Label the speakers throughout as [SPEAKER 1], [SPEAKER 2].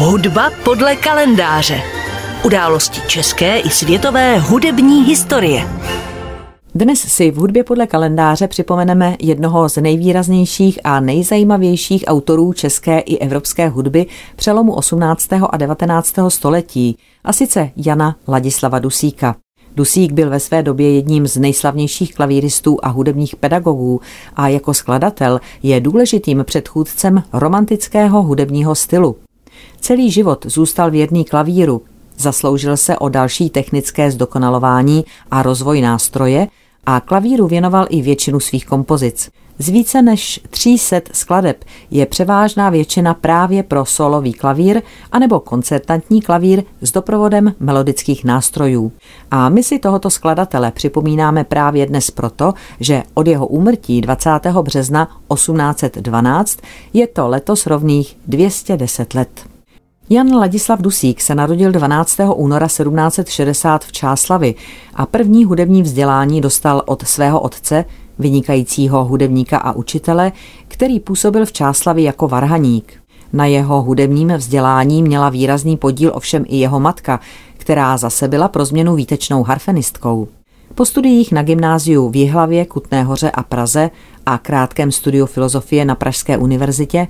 [SPEAKER 1] Hudba podle kalendáře. Události české i světové hudební historie.
[SPEAKER 2] Dnes si v hudbě podle kalendáře připomeneme jednoho z nejvýraznějších a nejzajímavějších autorů české i evropské hudby přelomu 18. a 19. století, a sice Jana Ladislava Dusíka. Dusík byl ve své době jedním z nejslavnějších klavíristů a hudebních pedagogů a jako skladatel je důležitým předchůdcem romantického hudebního stylu. Celý život zůstal věrný klavíru, zasloužil se o další technické zdokonalování a rozvoj nástroje a klavíru věnoval i většinu svých kompozic. Z více než 300 skladeb je převážná většina právě pro solový klavír anebo koncertantní klavír s doprovodem melodických nástrojů. A my si tohoto skladatele připomínáme právě dnes proto, že od jeho úmrtí 20. března 1812 je to letos rovných 210 let. Jan Ladislav Dusík se narodil 12. února 1760 v Čáslavi a první hudební vzdělání dostal od svého otce, vynikajícího hudebníka a učitele, který působil v Čáslavi jako varhaník. Na jeho hudebním vzdělání měla výrazný podíl ovšem i jeho matka, která zase byla pro změnu výtečnou harfenistkou. Po studiích na gymnáziu v Jihlavě, Kutné hoře a Praze a krátkém studiu filozofie na Pražské univerzitě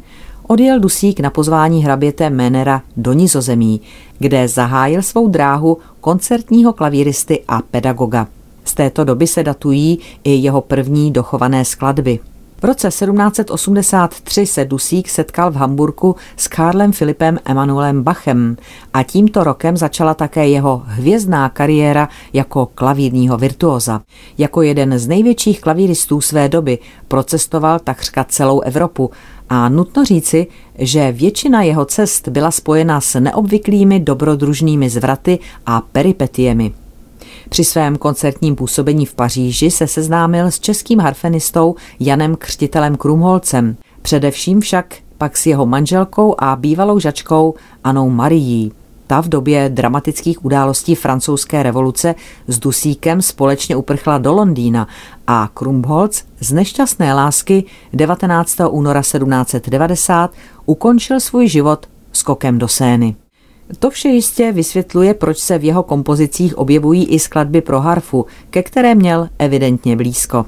[SPEAKER 2] odjel Dusík na pozvání hraběte Menera do Nizozemí, kde zahájil svou dráhu koncertního klavíristy a pedagoga. Z této doby se datují i jeho první dochované skladby. V roce 1783 se Dusík setkal v Hamburku s Karlem Filipem Emanuelem Bachem a tímto rokem začala také jeho hvězdná kariéra jako klavírního virtuóza. Jako jeden z největších klavíristů své doby procestoval takřka celou Evropu a nutno říci, že většina jeho cest byla spojena s neobvyklými dobrodružnými zvraty a peripetiemi. Při svém koncertním působení v Paříži se seznámil s českým harfenistou Janem Křtitelem Krumholcem, především však pak s jeho manželkou a bývalou žačkou Anou Marií. Ta v době dramatických událostí francouzské revoluce s Dusíkem společně uprchla do Londýna a Krumholz z nešťastné lásky 19. února 1790 ukončil svůj život skokem do Sény. To vše jistě vysvětluje, proč se v jeho kompozicích objevují i skladby pro harfu, ke které měl evidentně blízko.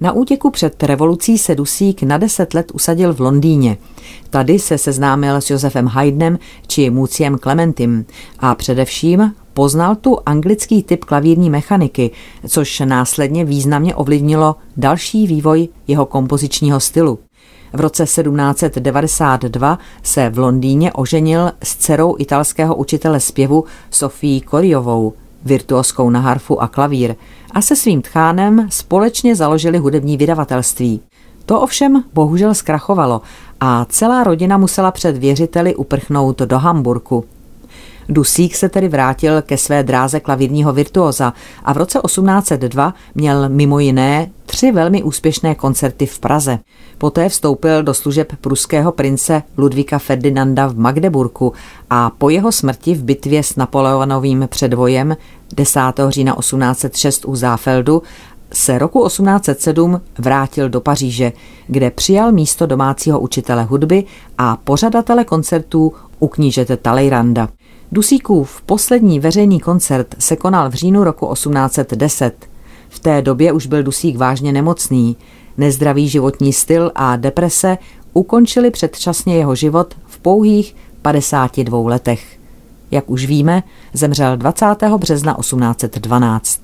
[SPEAKER 2] Na útěku před revolucí se Dusík na deset let usadil v Londýně. Tady se seznámil s Josefem Haydnem či Muciem Clementim a především poznal tu anglický typ klavírní mechaniky, což následně významně ovlivnilo další vývoj jeho kompozičního stylu. V roce 1792 se v Londýně oženil s dcerou italského učitele zpěvu Sofií Koriovou, virtuoskou na harfu a klavír, a se svým tchánem společně založili hudební vydavatelství. To ovšem bohužel zkrachovalo a celá rodina musela před věřiteli uprchnout do Hamburku. Dusík se tedy vrátil ke své dráze klavírního virtuoza a v roce 1802 měl mimo jiné tři velmi úspěšné koncerty v Praze. Poté vstoupil do služeb pruského prince Ludvíka Ferdinanda v Magdeburku a po jeho smrti v bitvě s Napoleonovým předvojem 10. října 1806 u Záfeldu se roku 1807 vrátil do Paříže, kde přijal místo domácího učitele hudby a pořadatele koncertů u knížete Talleyranda. Dusíkův poslední veřejný koncert se konal v říjnu roku 1810. V té době už byl Dusík vážně nemocný. Nezdravý životní styl a deprese ukončili předčasně jeho život v pouhých 52 letech. Jak už víme, zemřel 20. března 1812.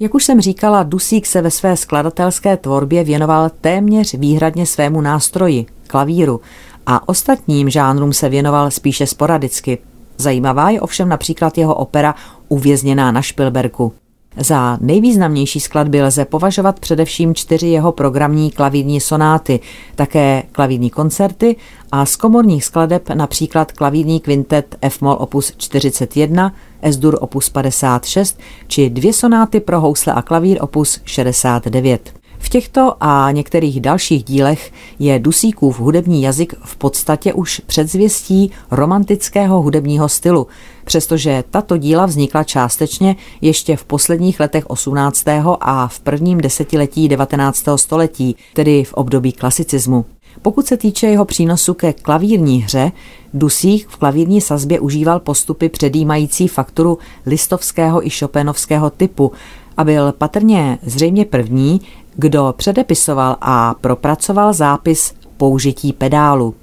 [SPEAKER 2] Jak už jsem říkala, Dusík se ve své skladatelské tvorbě věnoval téměř výhradně svému nástroji, klavíru, a ostatním žánrům se věnoval spíše sporadicky. Zajímavá je ovšem například jeho opera Uvězněná na Špilberku. Za nejvýznamnější skladby lze považovat především čtyři jeho programní klavírní sonáty, také klavírní koncerty a z komorních skladeb například klavírní kvintet F-moll opus 41, S-dur opus 56 či dvě sonáty pro housle a klavír opus 69. V těchto a některých dalších dílech je Dusíkův hudební jazyk v podstatě už předzvěstí romantického hudebního stylu, přestože tato díla vznikla částečně ještě v posledních letech 18. a v prvním desetiletí 19. století, tedy v období klasicismu. Pokud se týče jeho přínosu ke klavírní hře, Dusík v klavírní sazbě užíval postupy předjímající fakturu listovského i šopenovského typu a byl patrně zřejmě první, kdo předepisoval a propracoval zápis použití pedálu.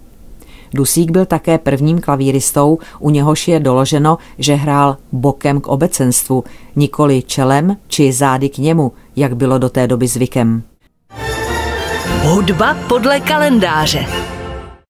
[SPEAKER 2] Dusík byl také prvním klavíristou, u něhož je doloženo, že hrál bokem k obecenstvu, nikoli čelem či zády k němu, jak bylo do té doby zvykem.
[SPEAKER 1] Hudba podle kalendáře.